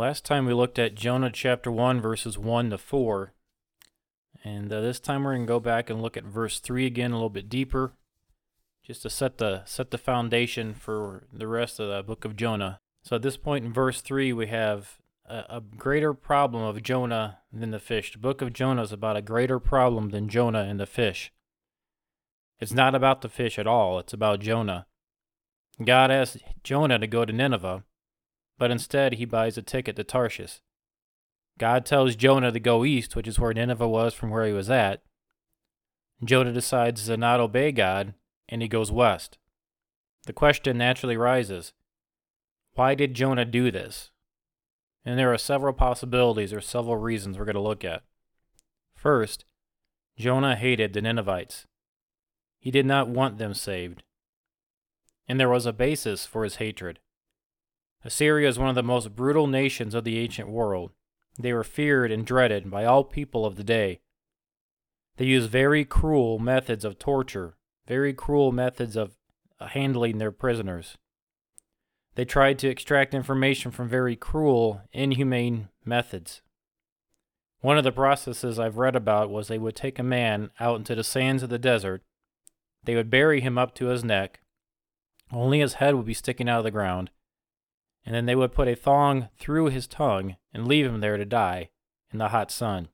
Last time we looked at Jonah chapter 1, verses 1 to 4. And uh, this time we're going to go back and look at verse 3 again a little bit deeper, just to set the, set the foundation for the rest of the book of Jonah. So at this point in verse 3, we have a, a greater problem of Jonah than the fish. The book of Jonah is about a greater problem than Jonah and the fish. It's not about the fish at all, it's about Jonah. God asked Jonah to go to Nineveh but instead he buys a ticket to Tarshish. God tells Jonah to go east, which is where Nineveh was from where he was at. Jonah decides to not obey God, and he goes west. The question naturally rises why did Jonah do this? And there are several possibilities or several reasons we're going to look at. First, Jonah hated the Ninevites. He did not want them saved. And there was a basis for his hatred. Assyria is one of the most brutal nations of the ancient world. They were feared and dreaded by all people of the day. They used very cruel methods of torture, very cruel methods of uh, handling their prisoners. They tried to extract information from very cruel, inhumane methods. One of the processes I've read about was they would take a man out into the sands of the desert, they would bury him up to his neck, only his head would be sticking out of the ground, and then they would put a thong through his tongue and leave him there to die in the hot sun.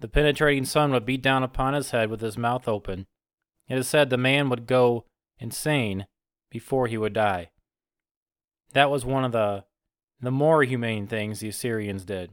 The penetrating sun would beat down upon his head with his mouth open. It is said the man would go insane before he would die. That was one of the the more humane things the Assyrians did.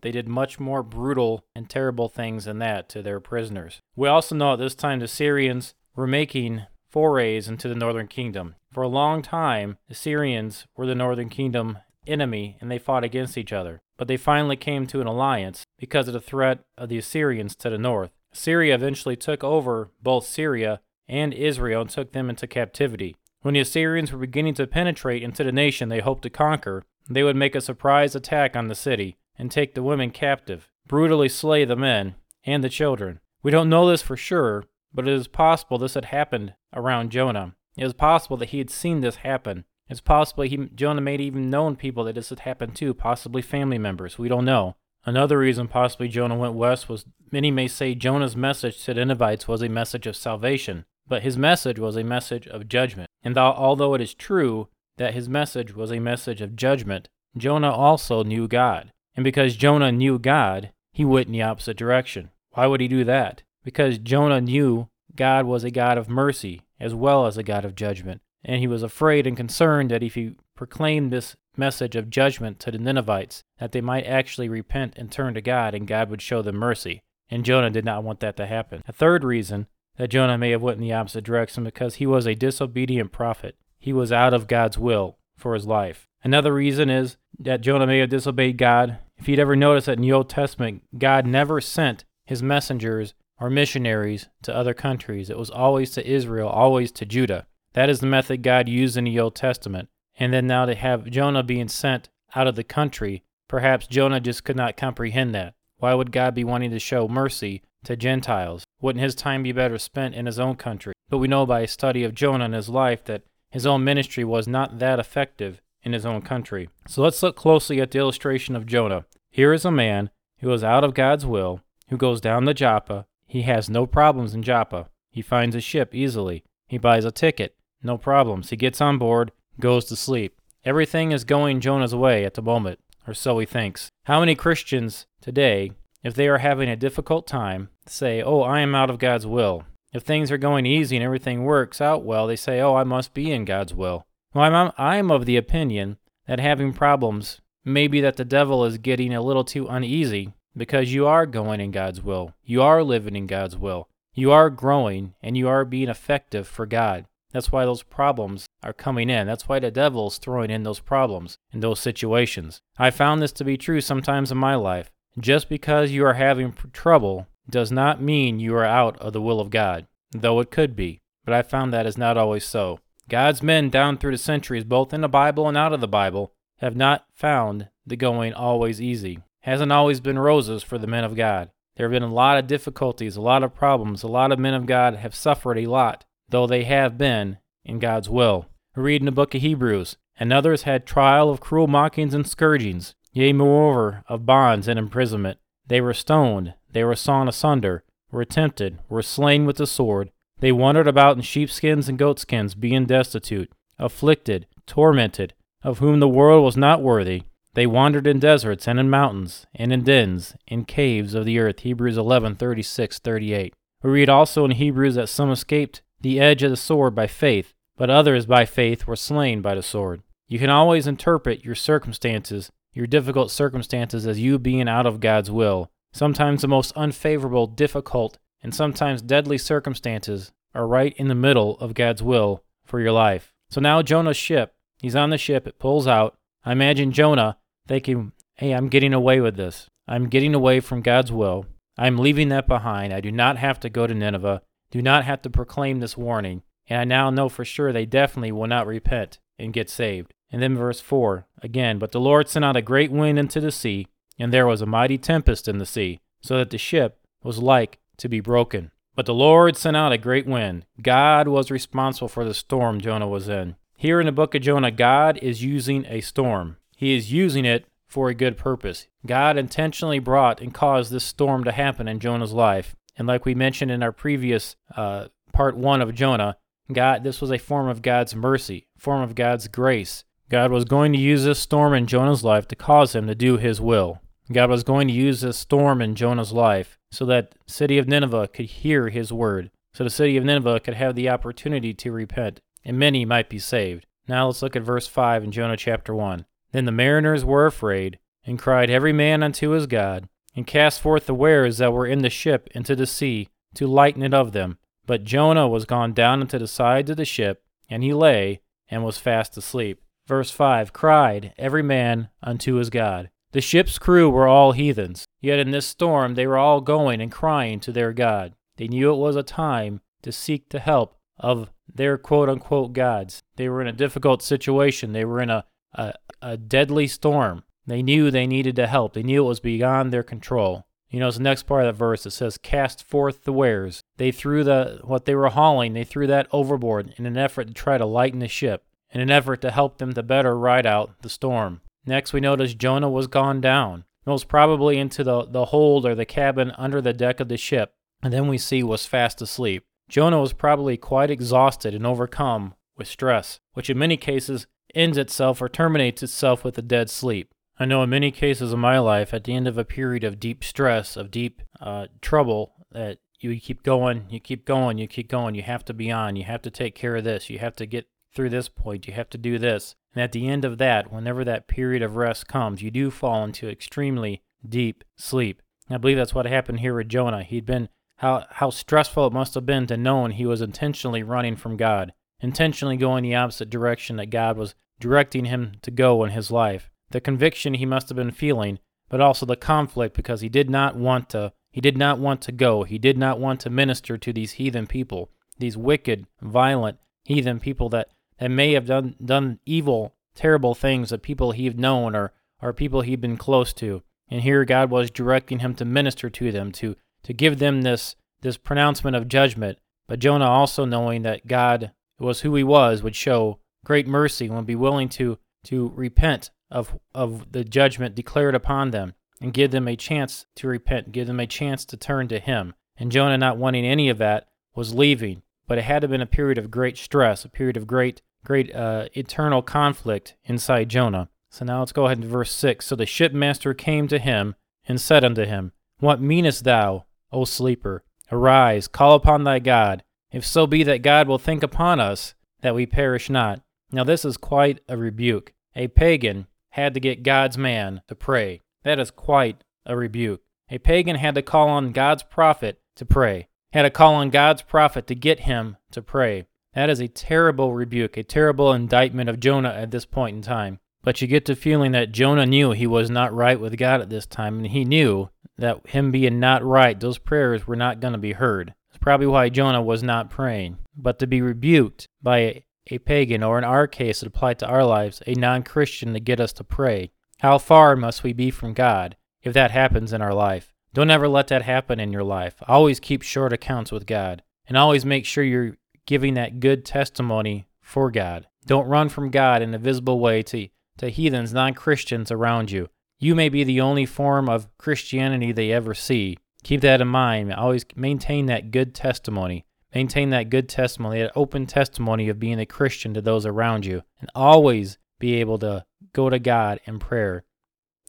They did much more brutal and terrible things than that to their prisoners. We also know at this time the Syrians were making forays into the northern kingdom. For a long time, the Syrians were the northern kingdom enemy and they fought against each other. But they finally came to an alliance because of the threat of the Assyrians to the north. Assyria eventually took over both Syria and Israel and took them into captivity. When the Assyrians were beginning to penetrate into the nation they hoped to conquer, they would make a surprise attack on the city and take the women captive, brutally slay the men and the children. We don't know this for sure, but it is possible this had happened around Jonah. It is possible that he had seen this happen. It's possible he, Jonah may have even known people that this had happened to, possibly family members. We don't know. Another reason possibly Jonah went west was many may say Jonah's message to the Ninevites was a message of salvation, but his message was a message of judgment. And though, although it is true that his message was a message of judgment, Jonah also knew God. And because Jonah knew God, he went in the opposite direction. Why would he do that? because Jonah knew God was a God of mercy as well as a God of judgment. And he was afraid and concerned that if he proclaimed this message of judgment to the Ninevites, that they might actually repent and turn to God and God would show them mercy. And Jonah did not want that to happen. A third reason that Jonah may have went in the opposite direction because he was a disobedient prophet. He was out of God's will for his life. Another reason is that Jonah may have disobeyed God. If you'd ever noticed that in the Old Testament, God never sent his messengers or missionaries to other countries. It was always to Israel, always to Judah. That is the method God used in the Old Testament. And then now to have Jonah being sent out of the country, perhaps Jonah just could not comprehend that. Why would God be wanting to show mercy to Gentiles? Wouldn't his time be better spent in his own country? But we know by a study of Jonah and his life that his own ministry was not that effective in his own country. So let's look closely at the illustration of Jonah. Here is a man who is out of God's will, who goes down to Joppa, he has no problems in Joppa. He finds a ship easily. He buys a ticket. No problems. He gets on board, goes to sleep. Everything is going Jonah's way at the moment, or so he thinks. How many Christians today, if they are having a difficult time, say, Oh, I am out of God's will? If things are going easy and everything works out well, they say, Oh, I must be in God's will. Well, I'm, I'm of the opinion that having problems may be that the devil is getting a little too uneasy because you are going in God's will. You are living in God's will. You are growing and you are being effective for God. That's why those problems are coming in. That's why the devil's throwing in those problems in those situations. I found this to be true sometimes in my life. Just because you are having trouble does not mean you are out of the will of God, though it could be. But I found that is not always so. God's men down through the centuries, both in the Bible and out of the Bible, have not found the going always easy hasn't always been roses for the men of God. There have been a lot of difficulties, a lot of problems. A lot of men of God have suffered a lot, though they have been in God's will. Read in the book of Hebrews and others had trial of cruel mockings and scourgings, yea, moreover, of bonds and imprisonment. They were stoned, they were sawn asunder, were tempted, were slain with the sword. They wandered about in sheepskins and goatskins, being destitute, afflicted, tormented, of whom the world was not worthy. They wandered in deserts and in mountains, and in dens, in caves of the earth. Hebrews 11 36 38. We read also in Hebrews that some escaped the edge of the sword by faith, but others by faith were slain by the sword. You can always interpret your circumstances, your difficult circumstances, as you being out of God's will. Sometimes the most unfavorable, difficult, and sometimes deadly circumstances are right in the middle of God's will for your life. So now Jonah's ship, he's on the ship, it pulls out. I imagine Jonah thinking, hey, I'm getting away with this. I'm getting away from God's will. I'm leaving that behind. I do not have to go to Nineveh, do not have to proclaim this warning. And I now know for sure they definitely will not repent and get saved. And then verse 4 again, but the Lord sent out a great wind into the sea, and there was a mighty tempest in the sea, so that the ship was like to be broken. But the Lord sent out a great wind. God was responsible for the storm Jonah was in. Here in the book of Jonah, God is using a storm. He is using it for a good purpose. God intentionally brought and caused this storm to happen in Jonah's life. And like we mentioned in our previous uh, part one of Jonah, God, this was a form of God's mercy, form of God's grace. God was going to use this storm in Jonah's life to cause him to do his will. God was going to use this storm in Jonah's life so that city of Nineveh could hear his word, so the city of Nineveh could have the opportunity to repent, and many might be saved. Now let's look at verse 5 in Jonah chapter 1. Then the mariners were afraid, and cried every man unto his God, and cast forth the wares that were in the ship into the sea, to lighten it of them. But Jonah was gone down into the sides of the ship, and he lay, and was fast asleep. Verse 5 Cried every man unto his God. The ship's crew were all heathens, yet in this storm they were all going and crying to their God. They knew it was a time to seek the help of their quote unquote gods. They were in a difficult situation. They were in a a, a deadly storm. They knew they needed to help. They knew it was beyond their control. You know, it's the next part of the verse. It says, "Cast forth the wares." They threw the what they were hauling. They threw that overboard in an effort to try to lighten the ship, in an effort to help them to better ride out the storm. Next, we notice Jonah was gone down, most probably into the the hold or the cabin under the deck of the ship, and then we see was fast asleep. Jonah was probably quite exhausted and overcome with stress, which in many cases ends itself or terminates itself with a dead sleep. I know in many cases of my life, at the end of a period of deep stress, of deep uh, trouble, that you keep going, you keep going, you keep going. You have to be on. You have to take care of this. You have to get through this point. You have to do this. And at the end of that, whenever that period of rest comes, you do fall into extremely deep sleep. And I believe that's what happened here with Jonah. He'd been how how stressful it must have been to know he was intentionally running from God intentionally going the opposite direction that God was directing him to go in his life. The conviction he must have been feeling, but also the conflict because he did not want to he did not want to go. He did not want to minister to these heathen people, these wicked, violent heathen people that, that may have done done evil, terrible things to people he'd known or, or people he'd been close to. And here God was directing him to minister to them, to to give them this this pronouncement of judgment. But Jonah also knowing that God was who he was would show great mercy and would be willing to to repent of of the judgment declared upon them and give them a chance to repent, give them a chance to turn to him. And Jonah not wanting any of that was leaving, but it had to been a period of great stress, a period of great great uh, eternal conflict inside Jonah. So now let's go ahead to verse 6. So the shipmaster came to him and said unto him, What meanest thou, O sleeper? Arise, call upon thy God if so be that God will think upon us that we perish not. Now, this is quite a rebuke. A pagan had to get God's man to pray. That is quite a rebuke. A pagan had to call on God's prophet to pray, had to call on God's prophet to get him to pray. That is a terrible rebuke, a terrible indictment of Jonah at this point in time. But you get the feeling that Jonah knew he was not right with God at this time, and he knew that him being not right, those prayers were not going to be heard probably why Jonah was not praying. But to be rebuked by a, a pagan, or in our case, it applied to our lives, a non Christian to get us to pray. How far must we be from God if that happens in our life? Don't ever let that happen in your life. Always keep short accounts with God, and always make sure you're giving that good testimony for God. Don't run from God in a visible way to, to heathens, non Christians around you. You may be the only form of Christianity they ever see. Keep that in mind. Always maintain that good testimony. Maintain that good testimony, that open testimony of being a Christian to those around you. And always be able to go to God in prayer.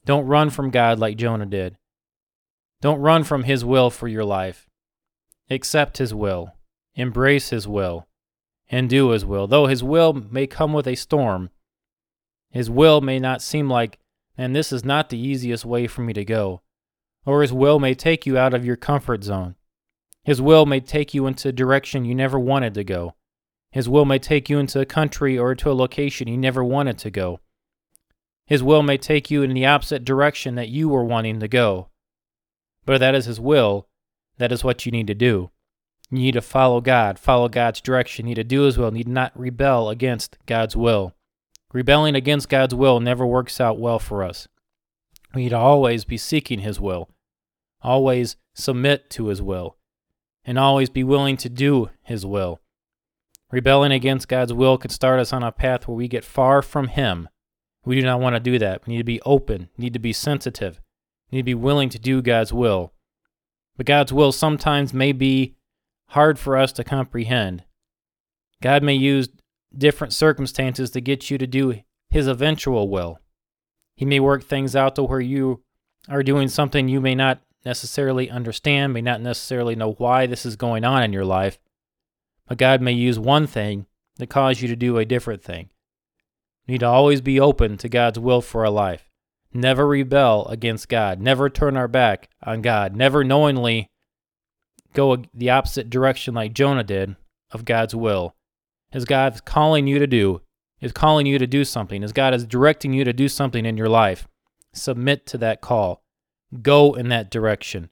Don't run from God like Jonah did. Don't run from His will for your life. Accept His will, embrace His will, and do His will. Though His will may come with a storm, His will may not seem like, and this is not the easiest way for me to go, or His will may take you out of your comfort zone. His will may take you into a direction you never wanted to go. His will may take you into a country or to a location you never wanted to go. His will may take you in the opposite direction that you were wanting to go. But that is His will, that is what you need to do. You need to follow God, follow God's direction, you need to do His will, you need not rebel against God's will. Rebelling against God's will never works out well for us. We need to always be seeking His will, always submit to His will, and always be willing to do His will. Rebelling against God's will could start us on a path where we get far from Him. We do not want to do that. We need to be open, need to be sensitive, need to be willing to do God's will. But God's will sometimes may be hard for us to comprehend. God may use different circumstances to get you to do His eventual will. He may work things out to where you are doing something you may not necessarily understand, may not necessarily know why this is going on in your life, but God may use one thing to cause you to do a different thing. You need to always be open to God's will for our life. Never rebel against God. Never turn our back on God. Never knowingly go the opposite direction like Jonah did of God's will. As God is calling you to do, is calling you to do something, as God is directing you to do something in your life, submit to that call. Go in that direction.